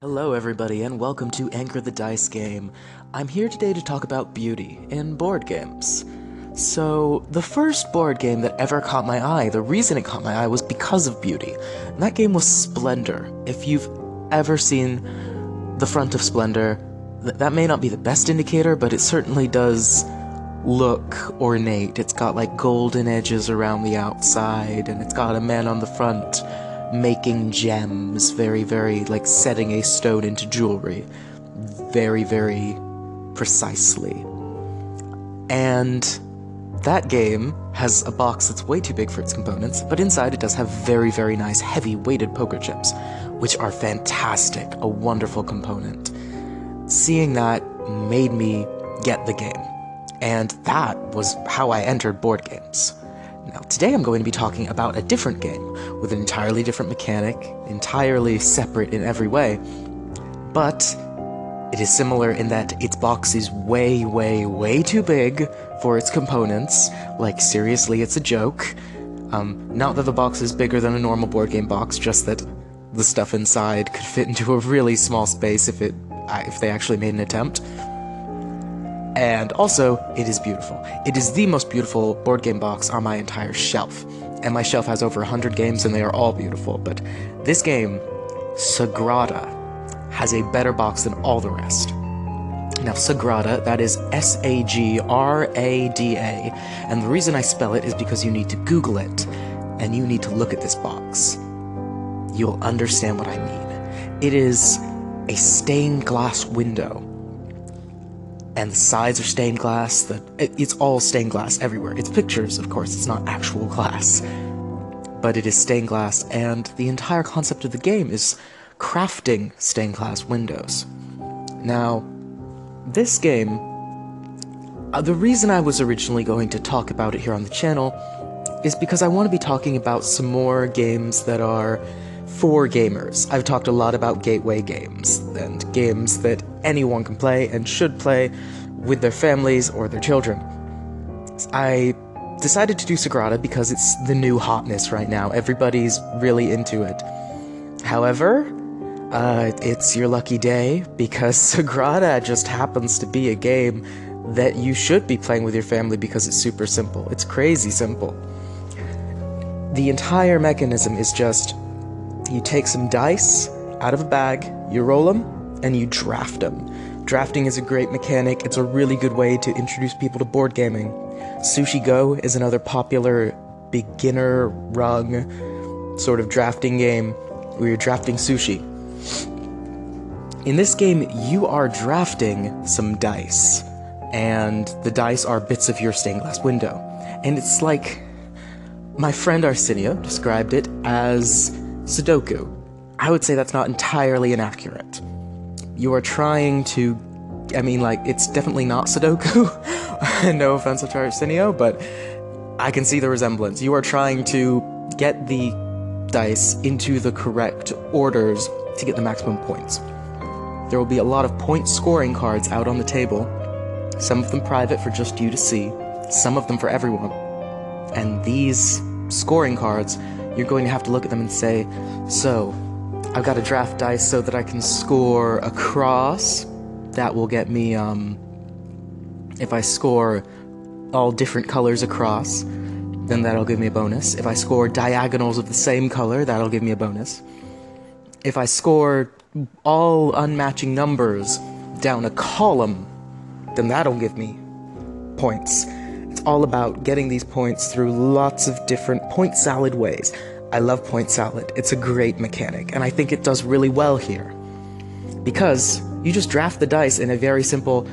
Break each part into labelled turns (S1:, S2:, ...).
S1: Hello, everybody, and welcome to Anchor the Dice Game. I'm here today to talk about beauty in board games. So, the first board game that ever caught my eye, the reason it caught my eye was because of beauty. And that game was Splendor. If you've ever seen the front of Splendor, th- that may not be the best indicator, but it certainly does look ornate. It's got like golden edges around the outside, and it's got a man on the front making gems, very, very like setting a stone into jewelry, very, very precisely. And that game has a box that's way too big for its components, but inside it does have very, very nice heavy weighted poker chips, which are fantastic, a wonderful component. Seeing that made me get the game, and that was how I entered board games. Now, today I'm going to be talking about a different game with an entirely different mechanic, entirely separate in every way, but it is similar in that its box is way, way, way too big for its components. Like, seriously, it's a joke. Um, not that the box is bigger than a normal board game box, just that the stuff inside could fit into a really small space if it if they actually made an attempt. And also, it is beautiful. It is the most beautiful board game box on my entire shelf. And my shelf has over 100 games and they are all beautiful. But this game, Sagrada, has a better box than all the rest. Now, Sagrada, that is S A G R A D A. And the reason I spell it is because you need to Google it and you need to look at this box. You'll understand what I mean. It is a stained glass window and the sides are stained glass. The it's all stained glass everywhere. It's pictures, of course. It's not actual glass, but it is stained glass, and the entire concept of the game is crafting stained glass windows. Now, this game. Uh, the reason I was originally going to talk about it here on the channel is because I want to be talking about some more games that are for gamers. I've talked a lot about gateway games and games that anyone can play and should play with their families or their children. I decided to do Sagrada because it's the new hotness right now. Everybody's really into it. However, uh, it's your lucky day because Sagrada just happens to be a game that you should be playing with your family because it's super simple. It's crazy simple. The entire mechanism is just you take some dice out of a bag, you roll them, and you draft them. Drafting is a great mechanic, it's a really good way to introduce people to board gaming. Sushi Go is another popular beginner rung sort of drafting game where you're drafting sushi. In this game, you are drafting some dice, and the dice are bits of your stained glass window. And it's like my friend Arsenio described it as Sudoku. I would say that's not entirely inaccurate. You are trying to. I mean, like, it's definitely not Sudoku. no offense to Arsenio, but I can see the resemblance. You are trying to get the dice into the correct orders to get the maximum points. There will be a lot of point scoring cards out on the table, some of them private for just you to see, some of them for everyone. And these scoring cards you're going to have to look at them and say, so, I've got a draft dice so that I can score a cross. That will get me, um, if I score all different colors across, then that'll give me a bonus. If I score diagonals of the same color, that'll give me a bonus. If I score all unmatching numbers down a column, then that'll give me points. It's all about getting these points through lots of different point salad ways. I love point salad. It's a great mechanic, and I think it does really well here. Because you just draft the dice in a very simple,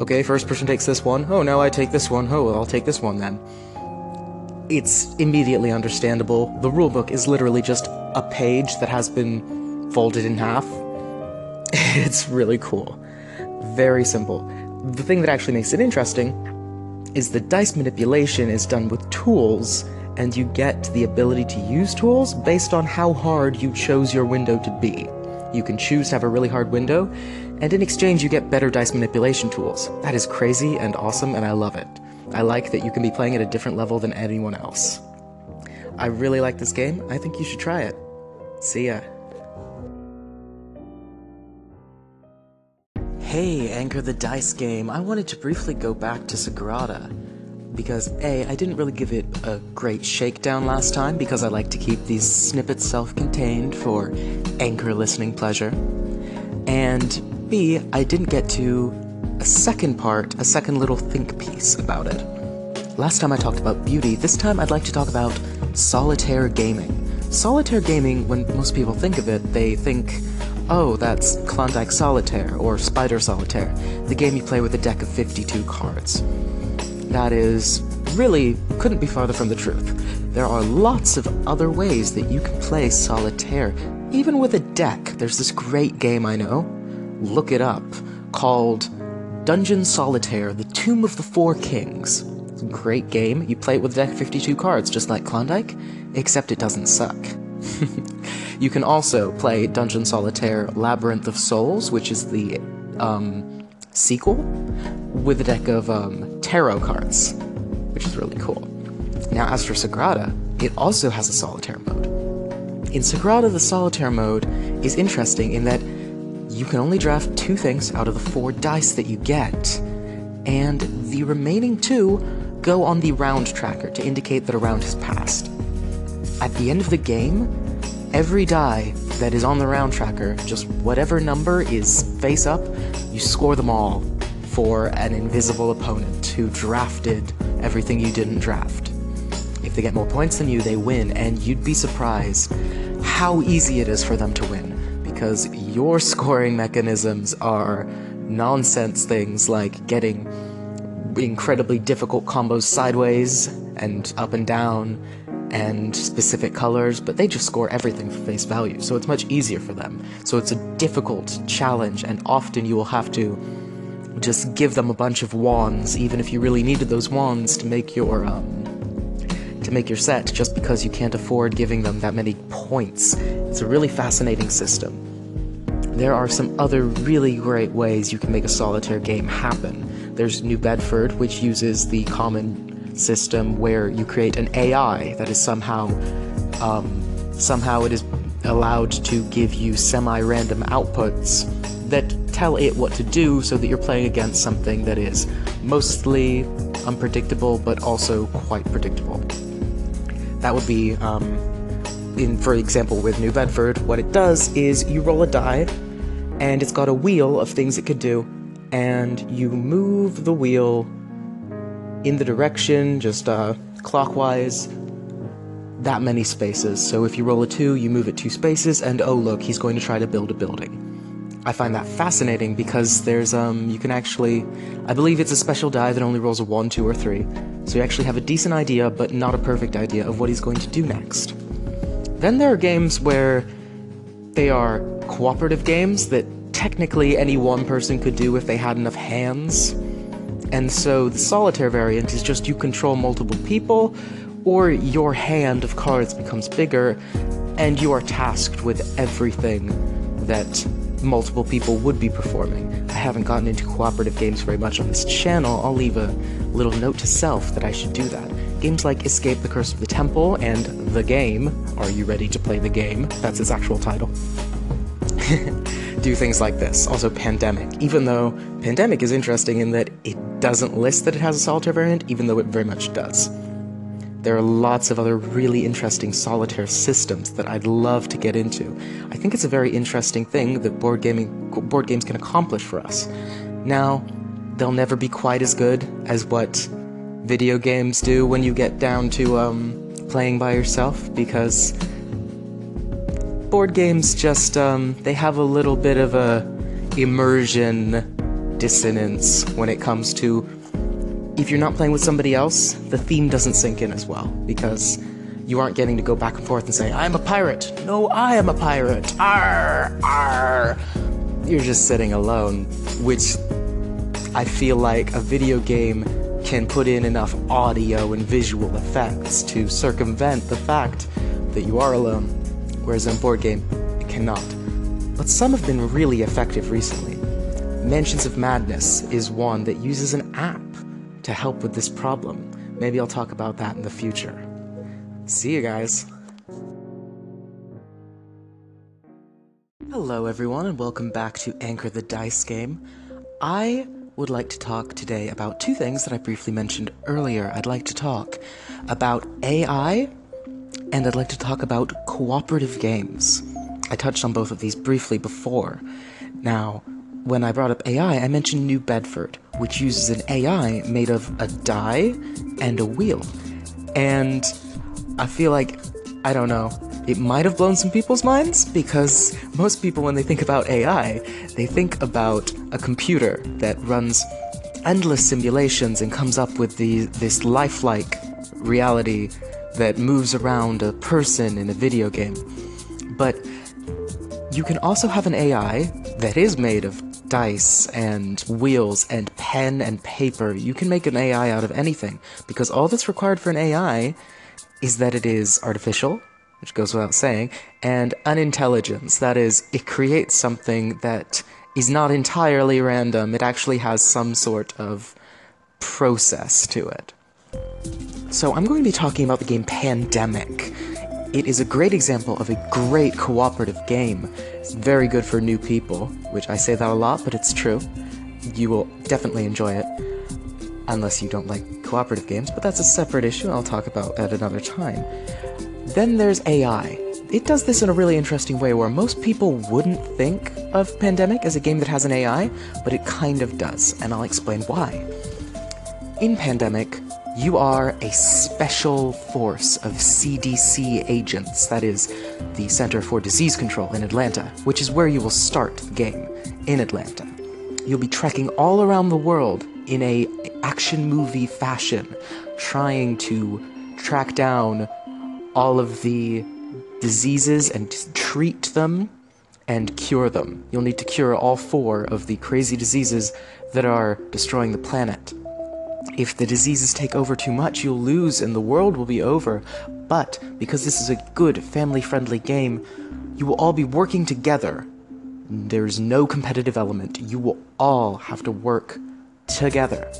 S1: okay, first person takes this one. Oh, now I take this one. Oh, well, I'll take this one then. It's immediately understandable. The rulebook is literally just a page that has been folded in half. it's really cool. Very simple. The thing that actually makes it interesting is the dice manipulation is done with tools, and you get the ability to use tools based on how hard you chose your window to be. You can choose to have a really hard window, and in exchange, you get better dice manipulation tools. That is crazy and awesome, and I love it. I like that you can be playing at a different level than anyone else. I really like this game. I think you should try it. See ya. Hey, Anchor the Dice game. I wanted to briefly go back to Sagrada. Because, A, I didn't really give it a great shakedown last time because I like to keep these snippets self contained for Anchor listening pleasure. And B, I didn't get to a second part, a second little think piece about it. Last time I talked about beauty, this time I'd like to talk about solitaire gaming. Solitaire gaming, when most people think of it, they think, oh, that's Klondike Solitaire or Spider Solitaire, the game you play with a deck of 52 cards. That is really couldn't be farther from the truth. There are lots of other ways that you can play solitaire, even with a deck. There's this great game I know, look it up, called Dungeon Solitaire The Tomb of the Four Kings. It's a great game. You play it with a deck of 52 cards, just like Klondike, except it doesn't suck. you can also play Dungeon Solitaire Labyrinth of Souls, which is the um, sequel, with a deck of um, tarot cards, which is really cool. Now, as for Sagrada, it also has a solitaire mode. In Sagrada, the solitaire mode is interesting in that you can only draft two things out of the four dice that you get, and the remaining two go on the round tracker to indicate that a round has passed. At the end of the game, every die that is on the round tracker, just whatever number is face up, you score them all for an invisible opponent who drafted everything you didn't draft. If they get more points than you, they win, and you'd be surprised how easy it is for them to win because your scoring mechanisms are nonsense things like getting incredibly difficult combos sideways and up and down and specific colors, but they just score everything for face value, so it's much easier for them. So it's a difficult challenge, and often you will have to just give them a bunch of wands, even if you really needed those wands to make your um, to make your set, just because you can't afford giving them that many points. It's a really fascinating system. There are some other really great ways you can make a solitaire game happen. There's New Bedford, which uses the common system where you create an AI that is somehow um, somehow it is allowed to give you semi-random outputs that tell it what to do so that you're playing against something that is mostly unpredictable but also quite predictable. That would be, um, in for example, with New Bedford, what it does is you roll a die and it's got a wheel of things it could do, and you move the wheel in the direction, just uh, clockwise, that many spaces. So if you roll a 2, you move it 2 spaces, and oh look, he's going to try to build a building. I find that fascinating because there's, um, you can actually, I believe it's a special die that only rolls a 1, 2, or 3, so you actually have a decent idea, but not a perfect idea of what he's going to do next. Then there are games where they are cooperative games that technically any one person could do if they had enough hands. And so the solitaire variant is just you control multiple people, or your hand of cards becomes bigger, and you are tasked with everything that multiple people would be performing. I haven't gotten into cooperative games very much on this channel. I'll leave a little note to self that I should do that. Games like Escape the Curse of the Temple and The Game, Are You Ready to Play the Game? That's its actual title. do things like this. Also, Pandemic, even though Pandemic is interesting in that it doesn't list that it has a solitaire variant, even though it very much does. There are lots of other really interesting solitaire systems that I'd love to get into. I think it's a very interesting thing that board gaming board games can accomplish for us. Now, they'll never be quite as good as what video games do when you get down to um, playing by yourself because board games just um, they have a little bit of a immersion dissonance when it comes to if you're not playing with somebody else, the theme doesn't sink in as well because you aren't getting to go back and forth and say, I'm a pirate. No, I am a pirate. Arr, arr. You're just sitting alone, which I feel like a video game can put in enough audio and visual effects to circumvent the fact that you are alone, whereas in a board game, it cannot. But some have been really effective recently. Mansions of Madness is one that uses an app to help with this problem. Maybe I'll talk about that in the future. See you guys. Hello, everyone, and welcome back to Anchor the Dice Game. I would like to talk today about two things that I briefly mentioned earlier. I'd like to talk about AI, and I'd like to talk about cooperative games. I touched on both of these briefly before. Now, when I brought up AI, I mentioned New Bedford, which uses an AI made of a die and a wheel. And I feel like, I don't know, it might have blown some people's minds because most people, when they think about AI, they think about a computer that runs endless simulations and comes up with the, this lifelike reality that moves around a person in a video game. But you can also have an AI that is made of dice and wheels and pen and paper. You can make an AI out of anything because all that's required for an AI is that it is artificial, which goes without saying, and unintelligence. That is, it creates something that is not entirely random, it actually has some sort of process to it. So, I'm going to be talking about the game Pandemic. It is a great example of a great cooperative game. It's very good for new people, which I say that a lot, but it's true. You will definitely enjoy it, unless you don't like cooperative games, but that's a separate issue I'll talk about at another time. Then there's AI. It does this in a really interesting way where most people wouldn't think of Pandemic as a game that has an AI, but it kind of does, and I'll explain why. In Pandemic, you are a special force of CDC agents, that is, the Center for Disease Control in Atlanta, which is where you will start the game, in Atlanta. You'll be trekking all around the world in a action movie fashion, trying to track down all of the diseases and treat them and cure them. You'll need to cure all four of the crazy diseases that are destroying the planet. If the diseases take over too much, you'll lose and the world will be over. But because this is a good, family friendly game, you will all be working together. There's no competitive element. You will all have to work together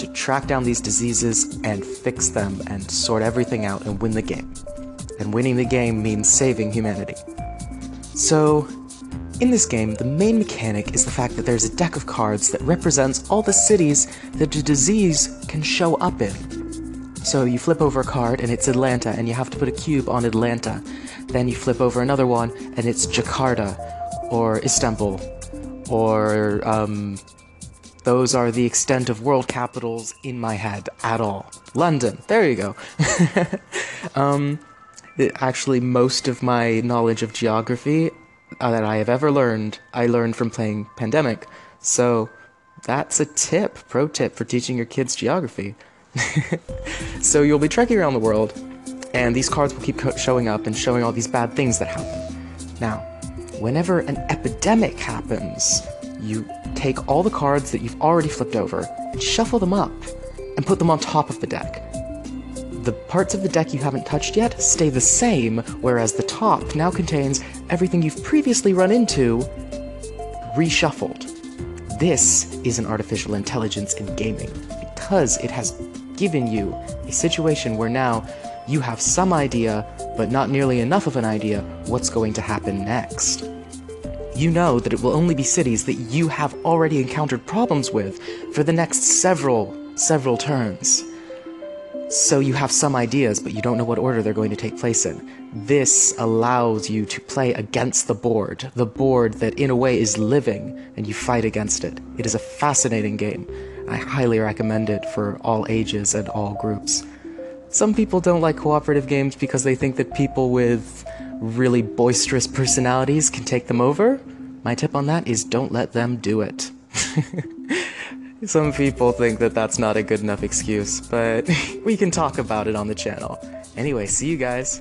S1: to track down these diseases and fix them and sort everything out and win the game. And winning the game means saving humanity. So, in this game, the main mechanic is the fact that there's a deck of cards that represents all the cities that a disease can show up in. So you flip over a card and it's Atlanta, and you have to put a cube on Atlanta. Then you flip over another one and it's Jakarta, or Istanbul, or, um, those are the extent of world capitals in my head at all. London, there you go. um, actually, most of my knowledge of geography Uh, that I have ever learned, I learned from playing Pandemic. So that's a tip, pro tip for teaching your kids geography. so you'll be trekking around the world, and these cards will keep showing up and showing all these bad things that happen. Now, whenever an epidemic happens, you take all the cards that you've already flipped over and shuffle them up and put them on top of the deck the parts of the deck you haven't touched yet stay the same, whereas the top now contains everything you've previously run into reshuffled. This is an artificial intelligence in gaming because it has given you a situation where now you have some idea, but not nearly enough of an idea, what's going to happen next. You know that it will only be cities that you have already encountered problems with for the next several, several turns. So you have some ideas, but you don't know what order they're going to take place in. This allows you to play against the board, the board that in a way is living, and you fight against it. It is a fascinating game. I highly recommend it for all ages and all groups. Some people don't like cooperative games because they think that people with really boisterous personalities can take them over. My tip on that is don't let them do it. Some people think that that's not a good enough excuse, but we can talk about it on the channel. Anyway, see you guys.